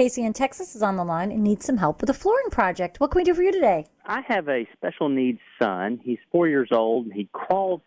Casey in Texas is on the line and needs some help with a flooring project. What can we do for you today? I have a special needs son. He's four years old and he crawls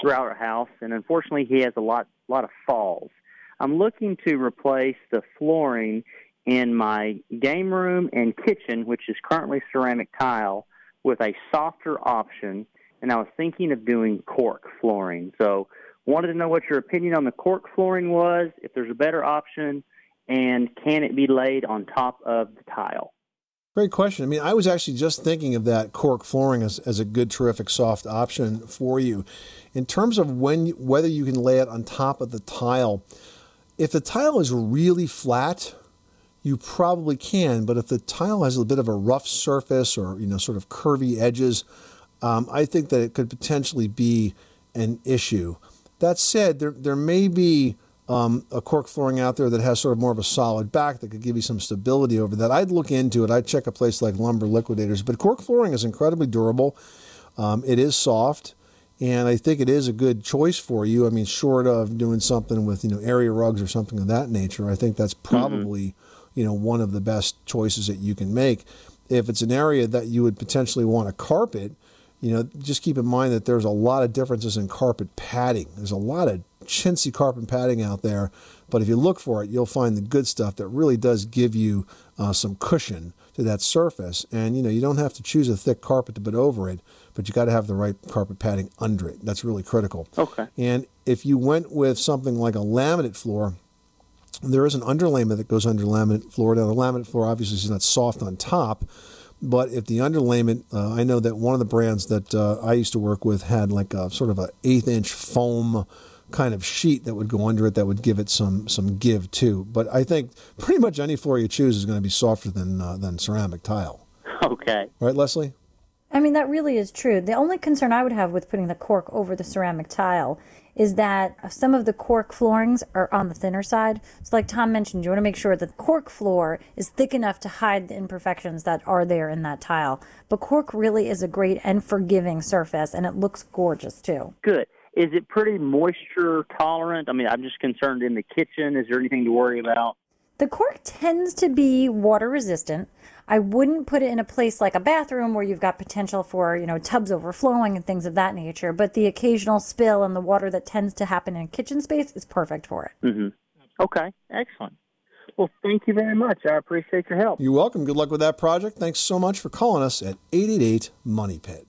throughout our house, and unfortunately, he has a lot lot of falls. I'm looking to replace the flooring in my game room and kitchen, which is currently ceramic tile, with a softer option. And I was thinking of doing cork flooring. So, wanted to know what your opinion on the cork flooring was, if there's a better option, and can it be laid on top of the tile? Great question. I mean, I was actually just thinking of that cork flooring as, as a good, terrific soft option for you. In terms of when whether you can lay it on top of the tile, if the tile is really flat, you probably can. But if the tile has a bit of a rough surface or you know sort of curvy edges, um, I think that it could potentially be an issue. That said, there there may be um, a cork flooring out there that has sort of more of a solid back that could give you some stability over that. I'd look into it. I'd check a place like Lumber Liquidators. But cork flooring is incredibly durable. Um, it is soft, and I think it is a good choice for you. I mean, short of doing something with you know area rugs or something of that nature, I think that's mm-hmm. probably mm-hmm. you know one of the best choices that you can make. If it's an area that you would potentially want a carpet, you know, just keep in mind that there's a lot of differences in carpet padding. There's a lot of chintzy carpet padding out there, but if you look for it, you'll find the good stuff that really does give you uh, some cushion to that surface. And you know, you don't have to choose a thick carpet to put over it, but you got to have the right carpet padding under it. That's really critical. Okay. And if you went with something like a laminate floor, there is an underlayment that goes under laminate floor. Now, the laminate floor obviously is not soft on top, but if the underlayment, uh, I know that one of the brands that uh, I used to work with had like a sort of an eighth inch foam kind of sheet that would go under it that would give it some some give too. But I think pretty much any floor you choose is going to be softer than uh, than ceramic tile. Okay. Right, Leslie. I mean that really is true. The only concern I would have with putting the cork over the ceramic tile is that some of the cork floorings are on the thinner side. So, like Tom mentioned, you want to make sure that the cork floor is thick enough to hide the imperfections that are there in that tile. But cork really is a great and forgiving surface, and it looks gorgeous too. Good. Is it pretty moisture tolerant? I mean, I'm just concerned in the kitchen. Is there anything to worry about? The cork tends to be water resistant. I wouldn't put it in a place like a bathroom where you've got potential for, you know, tubs overflowing and things of that nature. But the occasional spill and the water that tends to happen in a kitchen space is perfect for it. Mm-hmm. Okay, excellent. Well, thank you very much. I appreciate your help. You're welcome. Good luck with that project. Thanks so much for calling us at 888 Money Pit.